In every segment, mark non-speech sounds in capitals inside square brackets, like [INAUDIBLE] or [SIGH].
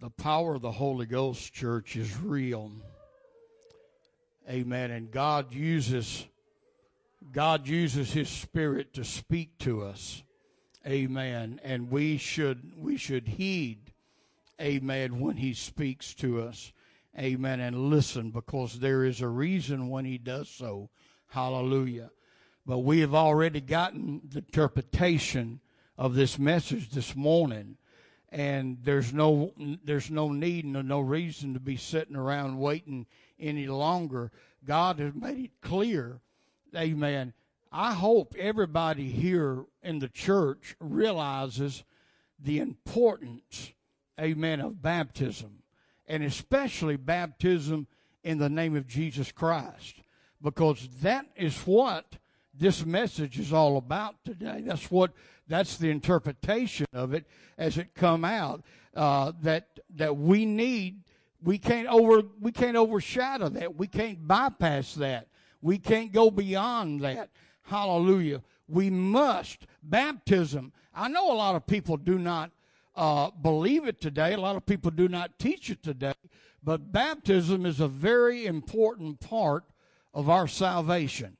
The power of the Holy Ghost, church, is real. Amen. And God uses God uses his spirit to speak to us. Amen. And we should we should heed amen when he speaks to us. Amen and listen because there is a reason when he does so. Hallelujah. But we have already gotten the interpretation of this message this morning and there's no there's no need and no reason to be sitting around waiting any longer. God has made it clear, Amen. I hope everybody here in the church realizes the importance, Amen, of baptism, and especially baptism in the name of Jesus Christ, because that is what this message is all about today. That's what that's the interpretation of it as it come out. Uh, that that we need, we can't over, we can't overshadow that. We can't bypass that. We can't go beyond that. Hallelujah. We must baptism. I know a lot of people do not uh, believe it today. A lot of people do not teach it today. But baptism is a very important part of our salvation.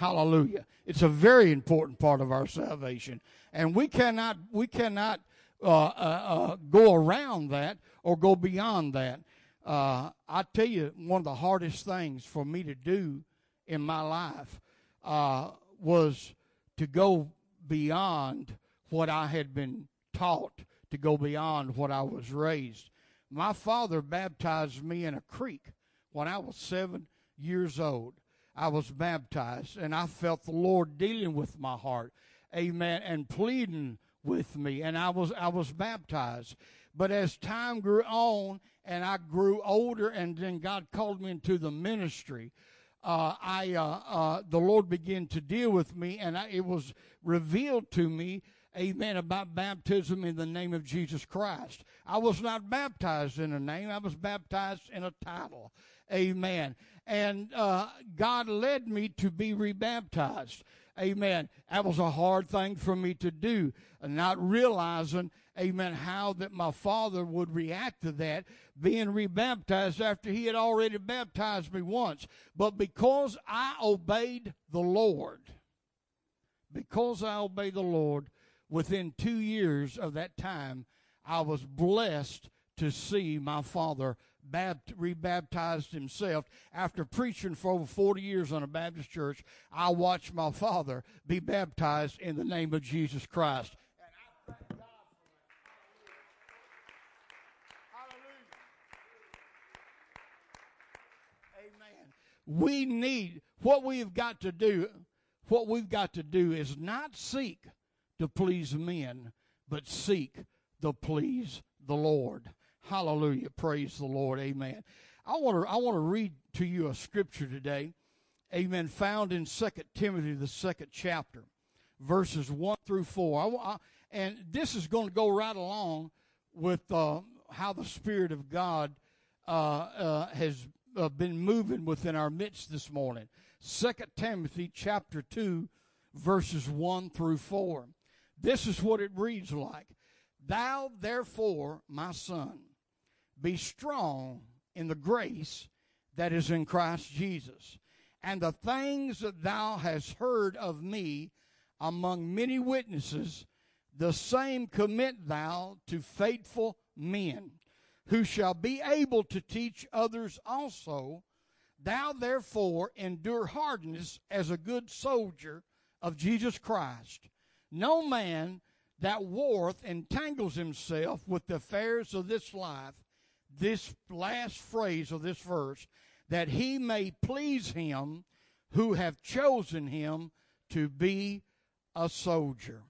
Hallelujah. It's a very important part of our salvation and we cannot we cannot uh, uh, uh, go around that or go beyond that. Uh, I tell you, one of the hardest things for me to do in my life uh, was to go beyond what I had been taught, to go beyond what I was raised. My father baptized me in a creek when I was seven years old. I was baptized, and I felt the Lord dealing with my heart amen, and pleading with me, and I was I was baptized. But as time grew on, and I grew older, and then God called me into the ministry. Uh, I uh, uh, the Lord began to deal with me, and I, it was revealed to me, Amen, about baptism in the name of Jesus Christ. I was not baptized in a name; I was baptized in a title, Amen. And uh, God led me to be rebaptized. Amen. That was a hard thing for me to do, not realizing, amen, how that my father would react to that, being rebaptized after he had already baptized me once. But because I obeyed the Lord, because I obeyed the Lord, within two years of that time, I was blessed to see my father bapt- rebaptized himself. After preaching for over 40 years on a Baptist church, I watched my father be baptized in the name of Jesus Christ. We need what we've got to do. What we've got to do is not seek to please men, but seek to please the Lord. Hallelujah. Praise the Lord. Amen. I want to I want to read to you a scripture today. Amen. Found in Second Timothy, the second chapter, verses 1 through 4. I, I, and this is going to go right along with uh, how the Spirit of God uh, uh, has uh, been moving within our midst this morning. Second Timothy chapter 2, verses 1 through 4. This is what it reads like. Thou therefore, my son, be strong in the grace that is in Christ Jesus. And the things that thou hast heard of me among many witnesses, the same commit thou to faithful men, who shall be able to teach others also. Thou therefore endure hardness as a good soldier of Jesus Christ. No man that warreth entangles himself with the affairs of this life, this last phrase of this verse, that he may please him who have chosen him to be a soldier.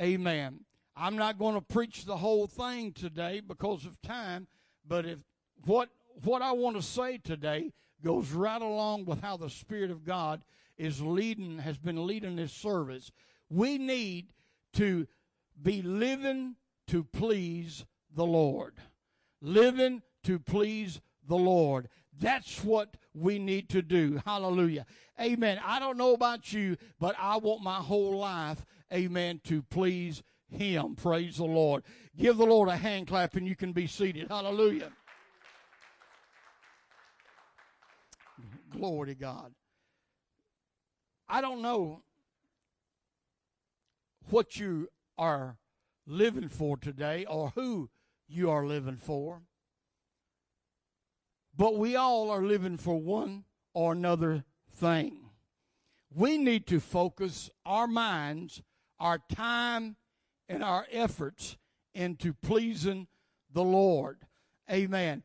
Amen. I'm not going to preach the whole thing today because of time, but if what what I want to say today goes right along with how the Spirit of God is leading has been leading this service. We need to be living to please the Lord living to please the Lord. That's what we need to do. Hallelujah. Amen. I don't know about you, but I want my whole life, amen, to please him. Praise the Lord. Give the Lord a hand clap and you can be seated. Hallelujah. Glory to God. I don't know what you are living for today or who you are living for, but we all are living for one or another thing. We need to focus our minds, our time, and our efforts into pleasing the Lord. Amen.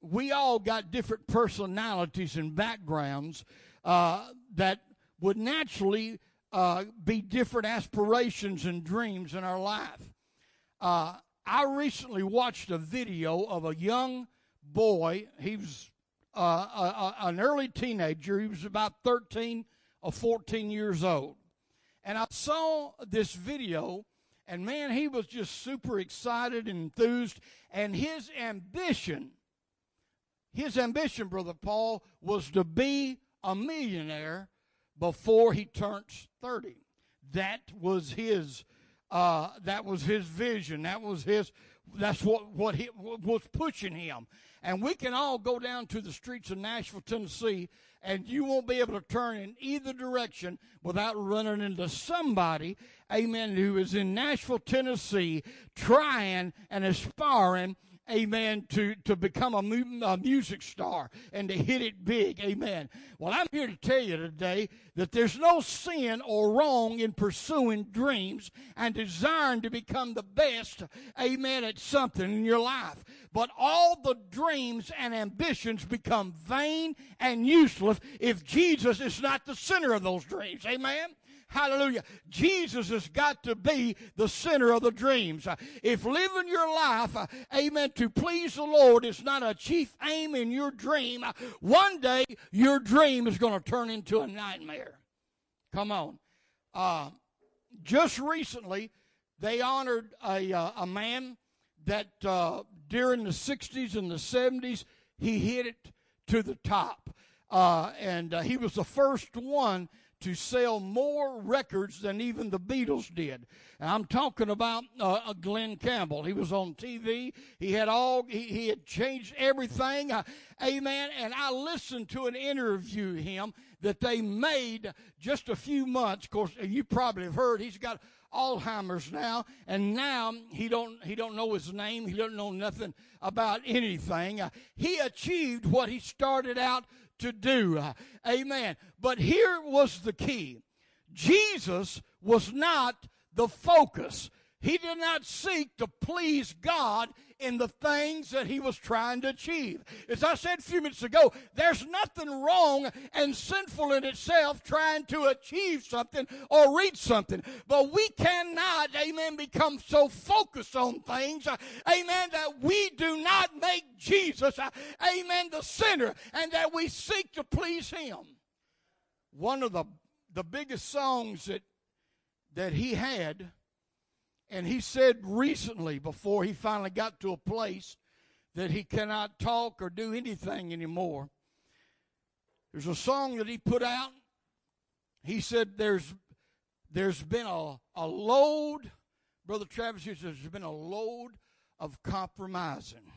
We all got different personalities and backgrounds uh, that would naturally uh, be different aspirations and dreams in our life. Uh, I recently watched a video of a young boy. He was uh, a, a, an early teenager. He was about 13 or 14 years old. And I saw this video, and man, he was just super excited and enthused. And his ambition, his ambition, Brother Paul, was to be a millionaire before he turns 30. That was his uh, that was his vision. That was his that's what what he was pushing him. And we can all go down to the streets of Nashville, Tennessee, and you won't be able to turn in either direction without running into somebody, amen, who is in Nashville, Tennessee, trying and aspiring amen, to, to become a, mu- a, music star and to hit it big, amen. Well, I'm here to tell you today that there's no sin or wrong in pursuing dreams and desiring to become the best, amen, at something in your life. But all the dreams and ambitions become vain and useless if Jesus is not the center of those dreams, amen. Hallelujah. Jesus has got to be the center of the dreams. If living your life, amen, to please the Lord is not a chief aim in your dream, one day your dream is going to turn into a nightmare. Come on. Uh, just recently, they honored a, uh, a man that uh, during the 60s and the 70s, he hit it to the top. Uh, and uh, he was the first one to sell more records than even the Beatles did. And I'm talking about uh, Glen Campbell. He was on TV. He had all. He, he had changed everything. Uh, amen. And I listened to an interview him that they made just a few months. Of course, you probably have heard he's got Alzheimer's now, and now he don't he don't know his name. He don't know nothing about anything. Uh, he achieved what he started out to do. Amen. But here was the key Jesus was not the focus. He did not seek to please God in the things that he was trying to achieve. As I said a few minutes ago, there's nothing wrong and sinful in itself trying to achieve something or reach something. But we cannot, amen, become so focused on things, uh, amen, that we do not make Jesus, uh, amen, the center and that we seek to please him. One of the, the biggest songs that, that he had and he said recently, before he finally got to a place that he cannot talk or do anything anymore, there's a song that he put out. He said, There's there's been a, a load, Brother Travis says there's been a load of compromising.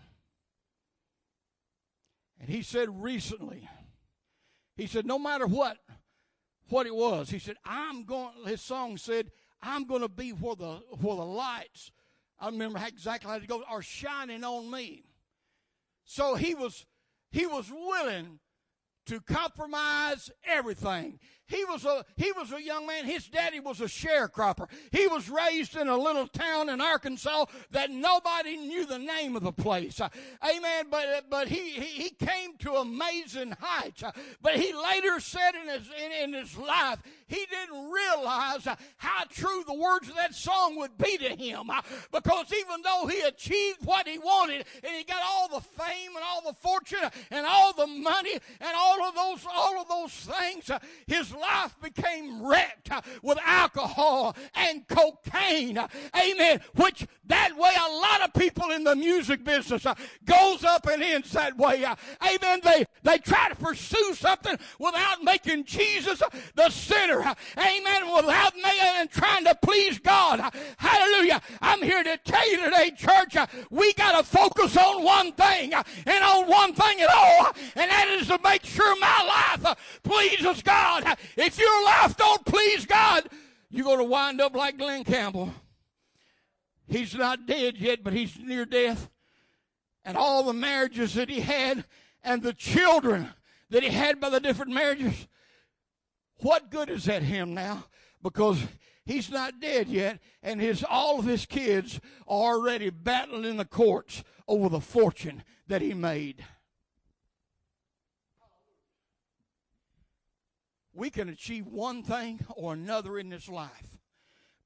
And he said recently, he said, no matter what, what it was, he said, I'm going, his song said, I'm going to be where the, where the lights, I remember exactly how it goes, are shining on me. So he was, he was willing to compromise everything. He was a he was a young man. His daddy was a sharecropper. He was raised in a little town in Arkansas that nobody knew the name of the place. Uh, amen. But but he, he, came to amazing heights. Uh, but he later said in his in, in his life he didn't realize uh, how true the words of that song would be to him. Uh, because even though he achieved what he wanted and he got all the fame and all the fortune and all the money and all of those, all of those things, uh, his life became wrecked uh, with alcohol and cocaine. Uh, amen. Which that way a lot of people in the music business uh, goes up and ends that way. Uh, amen. They, they try to pursue something without making Jesus uh, the center. Uh, amen. Without making and trying to please God. Hallelujah. I'm here to tell you today, church, we got to focus on one thing and on one thing at all, and that is to make sure my life pleases God. If your life don't please God, you're going to wind up like Glen Campbell. He's not dead yet, but he's near death. And all the marriages that he had and the children that he had by the different marriages, what good is that him now? Because he's not dead yet, and his all of his kids are already battling in the courts over the fortune that he made. We can achieve one thing or another in this life.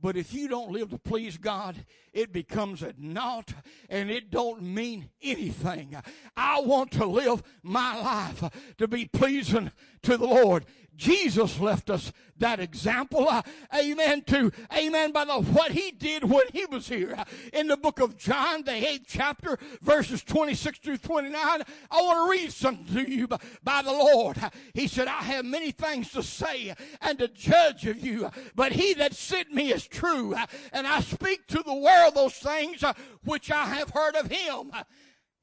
But if you don't live to please God, it becomes a naught and it don't mean anything. I want to live my life to be pleasing to the Lord. Jesus left us that example. Uh, amen. To amen by the what he did when he was here uh, in the book of John, the eighth chapter, verses twenty six through twenty nine. I want to read something to you by, by the Lord. Uh, he said, "I have many things to say and to judge of you, but he that sent me is true, uh, and I speak to the world those things which I have heard of him."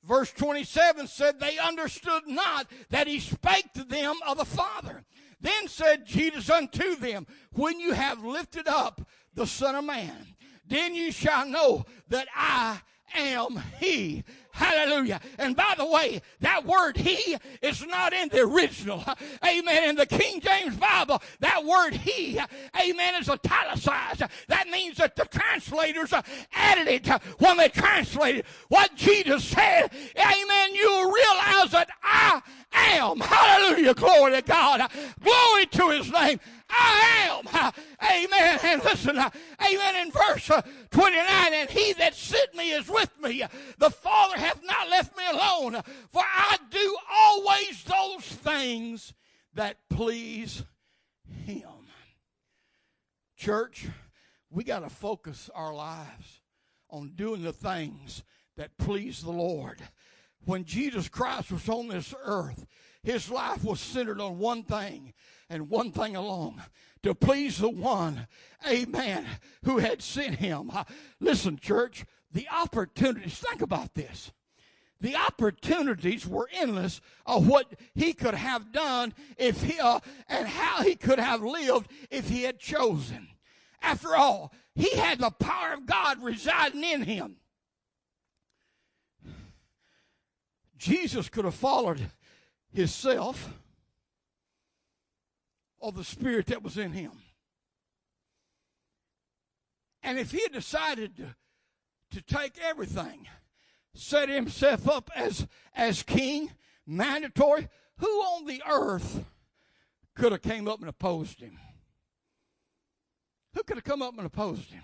Verse 27 said, They understood not that he spake to them of the Father. Then said Jesus unto them, When you have lifted up the Son of Man, then you shall know that I am He. Hallelujah. And by the way, that word he is not in the original. Amen. In the King James Bible, that word he, amen, is italicized. That means that the translators added it when they translated what Jesus said. Amen. You'll realize that I am. Hallelujah. Glory to God. Glory to his name. I am. Amen. And listen, amen. In verse uh, 29, and he that sent me is with me. The Father hath not left me alone, for I do always those things that please him. Church, we got to focus our lives on doing the things that please the Lord. When Jesus Christ was on this earth, his life was centered on one thing and one thing alone to please the one, amen, who had sent him. Listen, church, the opportunities, think about this. The opportunities were endless of what he could have done if he, uh, and how he could have lived if he had chosen. After all, he had the power of God residing in him. Jesus could have followed himself or the spirit that was in him. And if he had decided to, to take everything, set himself up as, as king, mandatory, who on the earth could have came up and opposed him? Who could have come up and opposed him?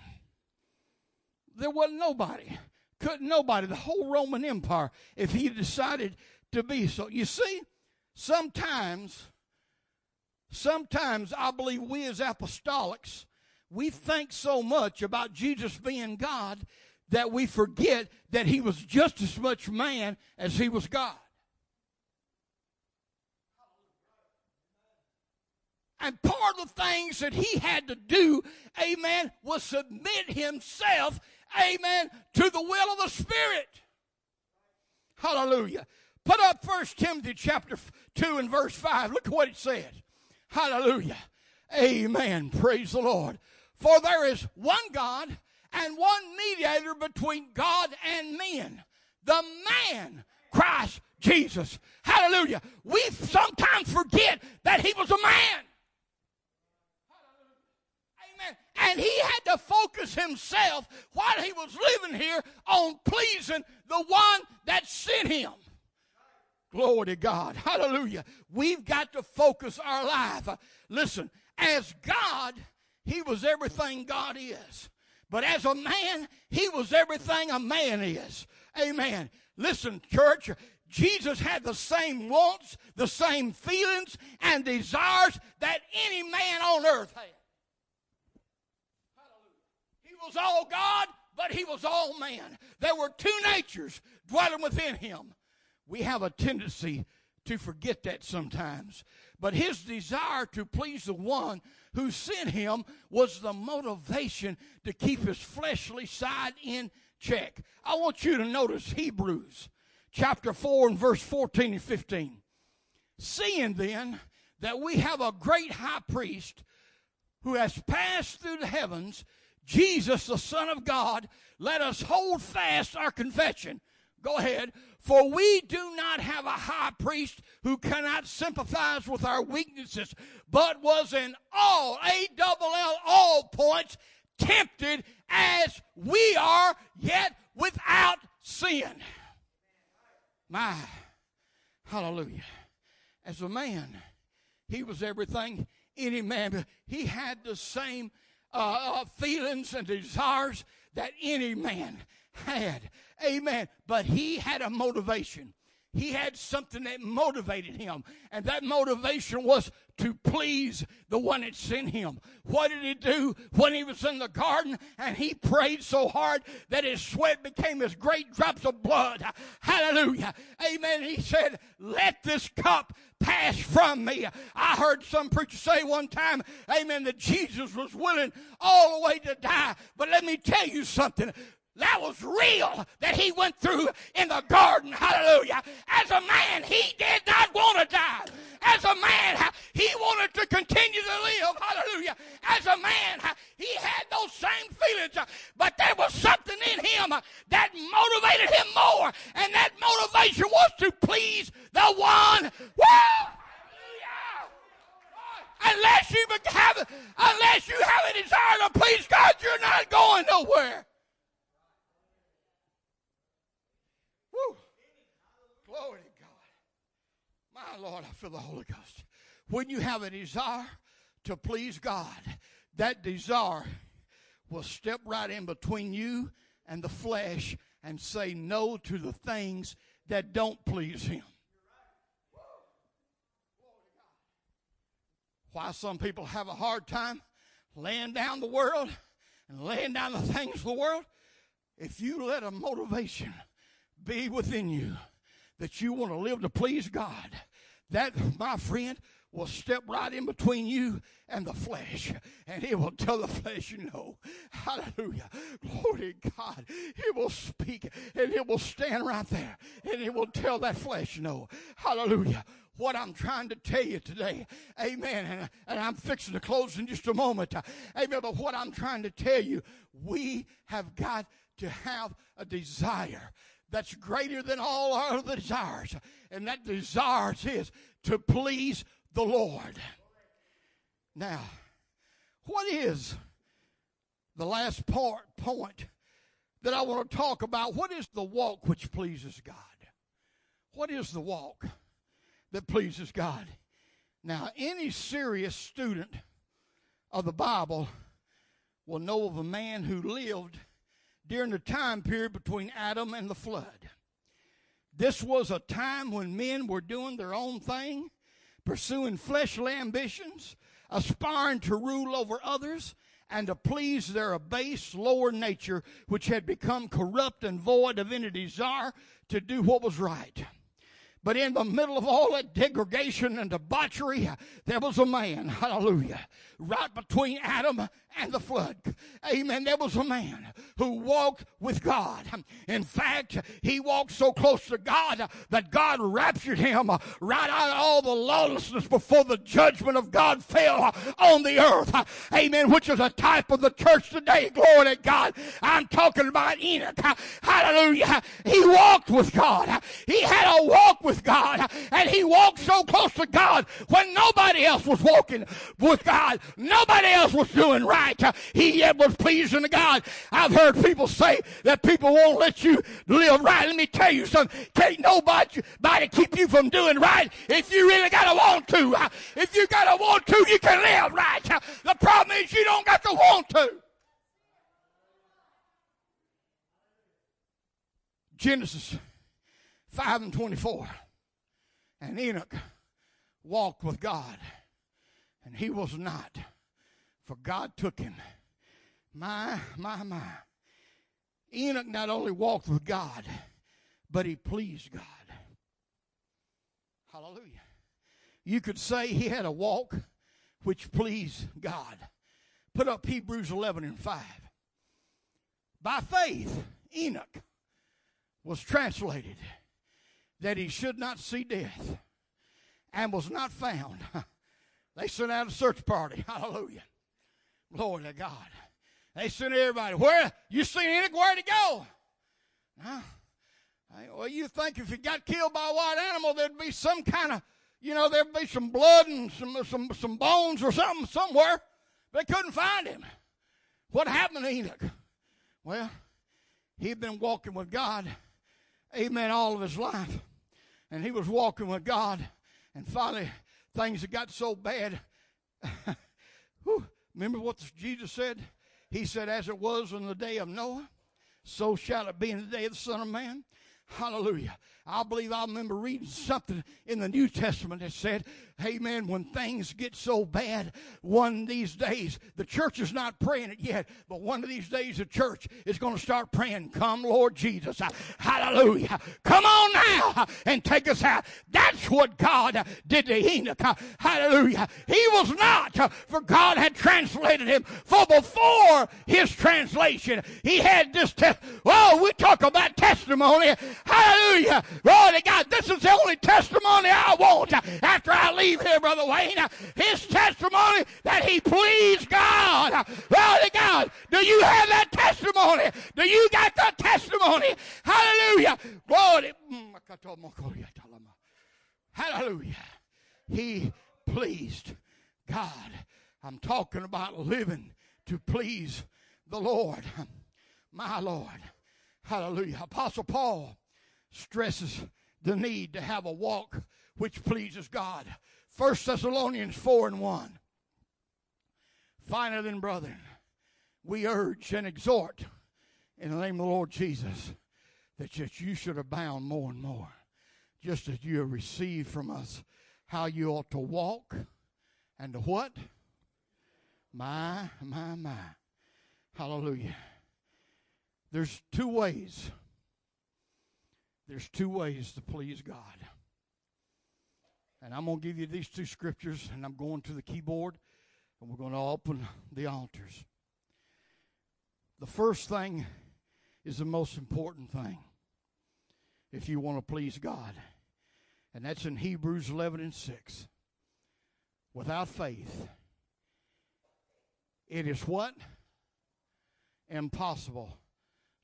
There wasn't nobody. Couldn't nobody. The whole Roman Empire, if he decided to be so. You see, sometimes Sometimes I believe we as apostolics, we think so much about Jesus being God that we forget that he was just as much man as he was God. And part of the things that he had to do, amen, was submit himself, amen, to the will of the Spirit. Hallelujah. Put up First Timothy chapter 2 and verse 5. Look what it says. Hallelujah. Amen. Praise the Lord. For there is one God and one mediator between God and men, the man, Christ Jesus. Hallelujah. We sometimes forget that he was a man. Amen. And he had to focus himself while he was living here on pleasing the one that sent him. Glory to God. Hallelujah. We've got to focus our life. Listen, as God, He was everything God is. But as a man, He was everything a man is. Amen. Listen, church, Jesus had the same wants, the same feelings and desires that any man on earth had. Was all God, but he was all man. There were two natures dwelling within him. We have a tendency to forget that sometimes. But his desire to please the one who sent him was the motivation to keep his fleshly side in check. I want you to notice Hebrews chapter 4 and verse 14 and 15. Seeing then that we have a great high priest who has passed through the heavens, Jesus, the Son of God, let us hold fast our confession. Go ahead. For we do not have a high priest who cannot sympathize with our weaknesses, but was in all, A double L, all points, tempted as we are, yet without sin. My, hallelujah. As a man, he was everything any man, he had the same uh, uh, feelings and desires that any man had. Amen. But he had a motivation. He had something that motivated him, and that motivation was to please the one that sent him. What did he do when he was in the garden and he prayed so hard that his sweat became as great drops of blood? Hallelujah. Amen. He said, Let this cup pass from me. I heard some preacher say one time, Amen, that Jesus was willing all the way to die. But let me tell you something. That was real that he went through in the garden. Hallelujah. As a man, he did not want to die. As a man, he wanted to continue to live. Hallelujah. As a man, he had those same feelings, but there was something in him that motivated him more. And that motivation was to please the one. Woo! Unless you have, unless you have a desire to please God, you're not going nowhere. Glory to God. Lord, I feel the Holy Ghost. When you have a desire to please God, that desire will step right in between you and the flesh and say no to the things that don't please Him. Why some people have a hard time laying down the world and laying down the things of the world, if you let a motivation be within you that you want to live to please God, that, my friend, will step right in between you and the flesh. And it will tell the flesh, you know, hallelujah, glory God. It will speak and it will stand right there and it will tell that flesh, no, hallelujah. What I'm trying to tell you today, amen. And, and I'm fixing to close in just a moment, amen. But what I'm trying to tell you, we have got to have a desire that's greater than all our other desires. And that desire is to please the Lord. Now, what is the last part, point that I want to talk about? What is the walk which pleases God? What is the walk that pleases God? Now, any serious student of the Bible will know of a man who lived during the time period between Adam and the flood. This was a time when men were doing their own thing, pursuing fleshly ambitions, aspiring to rule over others, and to please their abased lower nature, which had become corrupt and void of any desire to do what was right. But in the middle of all that degradation and debauchery, there was a man, hallelujah, right between Adam and the flood. Amen. There was a man who walked with God. In fact, he walked so close to God that God raptured him right out of all the lawlessness before the judgment of God fell on the earth. Amen. Which is a type of the church today. Glory to God. I'm talking about Enoch. Hallelujah. He walked with God. He had a walk with God. And he walked so close to God when nobody else was walking with God. Nobody else was doing right right. Uh, he yet was pleasing to God. I've heard people say that people won't let you live right. Let me tell you something. Can't nobody keep you from doing right if you really got to want to. Uh, if you got to want to, you can live right. Uh, the problem is you don't got to want to. Genesis 5 and 24. And Enoch walked with God, and he was not, for God took him. My, my, my. Enoch not only walked with God, but he pleased God. Hallelujah. You could say he had a walk which pleased God. Put up Hebrews 11 and 5. By faith, Enoch was translated that he should not see death and was not found. [LAUGHS] They sent out a search party. [LAUGHS] Hallelujah. Glory to God. They sent everybody. Where you seen? Where'd he go? Now, well, you think if he got killed by a wild animal, there'd be some kind of, you know, there'd be some blood and some some some bones or something somewhere. They couldn't find him. What happened to Enoch? Well, he'd been walking with God, amen, all of his life. And he was walking with God, and finally things had got so bad. [LAUGHS] remember what Jesus said? He said, As it was in the day of Noah, so shall it be in the day of the Son of Man. Hallelujah. I believe I remember reading something in the New Testament that said, Amen, when things get so bad, one of these days, the church is not praying it yet, but one of these days the church is going to start praying, Come, Lord Jesus. Hallelujah. Come on now and take us out. That's what God did to Enoch. Hallelujah. He was not, for God had translated him. For before his translation, he had this test. Oh, we talk about testimony. Hallelujah. Glory to God. This is the only testimony I want after I leave here, Brother Wayne. His testimony that he pleased God. Glory God. Do you have that testimony? Do you got that testimony? Hallelujah. Glory. Mm, Hallelujah. He pleased God. I'm talking about living to please the Lord. My Lord. Hallelujah. Apostle Paul stresses the need to have a walk which pleases God. 1 Thessalonians 4 and 1. Finally, then, brethren, we urge and exhort in the name of the Lord Jesus that you should abound more and more, just as you have received from us how you ought to walk and to what? My, my, my. Hallelujah. There's two ways there's two ways to please God. And I'm going to give you these two scriptures, and I'm going to the keyboard, and we're going to open the altars. The first thing is the most important thing if you want to please God, and that's in Hebrews 11 and 6. Without faith, it is what? Impossible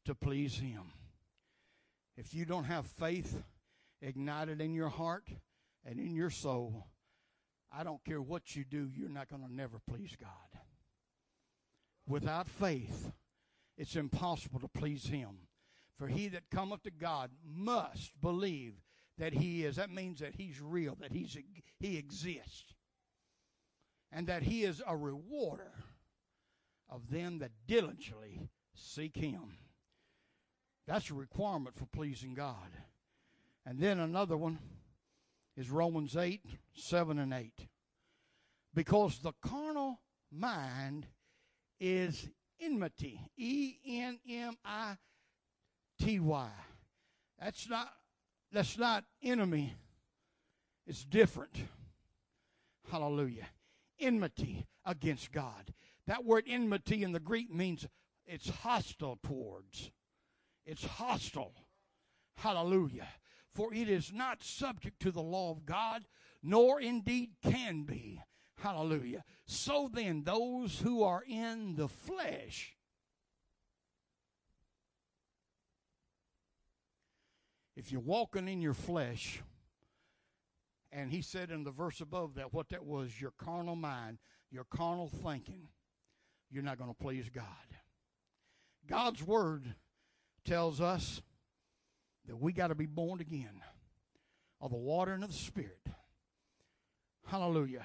to please Him. If you don't have faith ignited in your heart and in your soul, I don't care what you do, you're not going to never please God. Without faith, it's impossible to please Him. For he that cometh to God must believe that He is. That means that He's real, that He's He exists, and that He is a rewarder of them that diligently seek Him. That's a requirement for pleasing God. And then another one is Romans 8, 7 and 8. Because the carnal mind is enmity. E N M I T Y. That's not that's not enemy. It's different. Hallelujah. Enmity against God. That word enmity in the Greek means it's hostile towards. It's hostile. Hallelujah. For it is not subject to the law of God, nor indeed can be. Hallelujah. So then, those who are in the flesh, if you're walking in your flesh, and he said in the verse above that what that was your carnal mind, your carnal thinking, you're not going to please God. God's word tells us that we got to be born again of the water and of the Spirit. Hallelujah.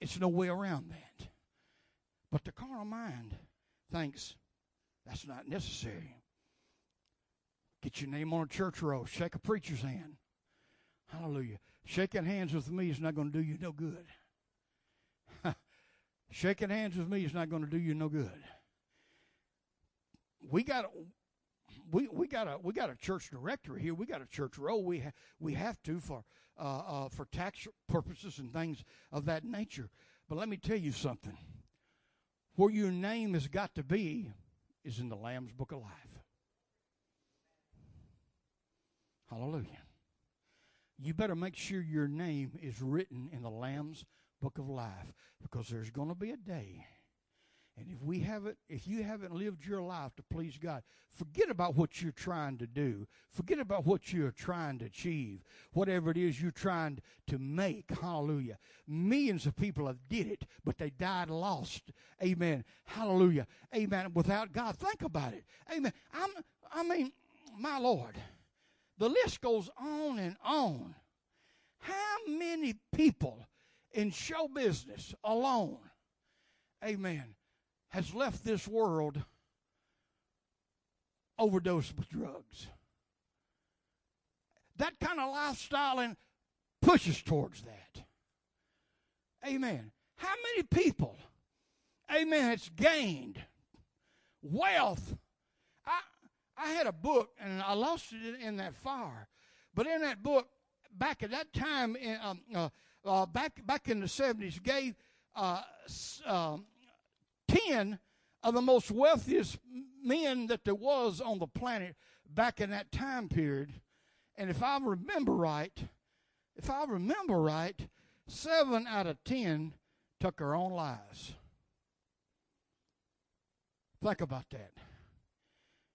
It's no way around that. But the carnal mind thinks that's not necessary. Get your name on a church roll. Shake a preacher's hand. Hallelujah. Shaking hands with me is not going to do you no good. [LAUGHS] Shaking hands with me is not going to do you no good. We got we we got a we got a church directory here. We got a church roll. We ha- we have to for uh, uh, for tax purposes and things of that nature. But let me tell you something. Where your name has got to be is in the Lamb's Book of Life. Hallelujah. You better make sure your name is written in the Lamb's Book of Life because there's going to be a day. And if we haven't, if you haven't lived your life to please God, forget about what you're trying to do. Forget about what you're trying to achieve. Whatever it is you're trying to make. Hallelujah. Millions of people have did it, but they died lost. Amen. Hallelujah. Amen. Without God. Think about it. Amen. I'm, I mean, my Lord. The list goes on and on. How many people in show business alone, amen, has left this world overdosed with drugs? That kind of lifestyle and pushes towards that. Amen. How many people, amen, has gained wealth I I had a book and I lost it in that fire. But in that book, back at that time, in, um, uh, uh, back back in the seventies, gave uh, um, ten of the most wealthiest men that there was on the planet back in that time period. And if I remember right, if I remember right, seven out of ten took their own lives. Think about that.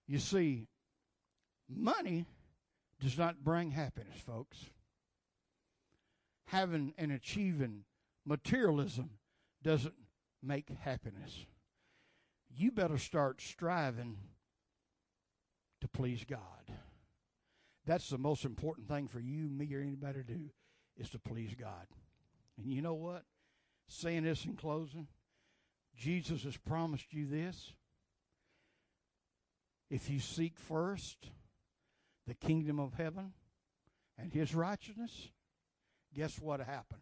You see, money does not bring happiness, folks. Having and achieving materialism doesn't make happiness. You better start striving to please God. That's the most important thing for you, me, or anybody to do is to please God. And you know what? Saying this in closing, Jesus has promised you this. If you seek first the kingdom of heaven and his righteousness, guess what happened?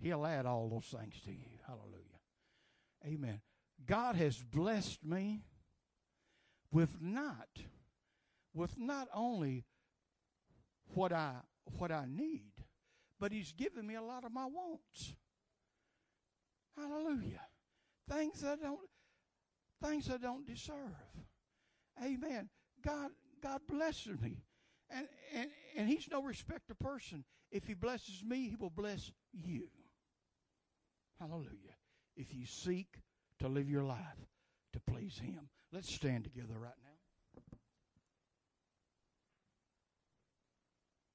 He'll add all those things to you. Hallelujah. Amen. God has blessed me with not with not only what I what I need, but he's given me a lot of my wants. Hallelujah. Things I don't things I don't deserve. Amen. God, God blesses me. And, and, and he's no respecter person. If he blesses me, he will bless you. Hallelujah. If you seek to live your life to please him. Let's stand together right now.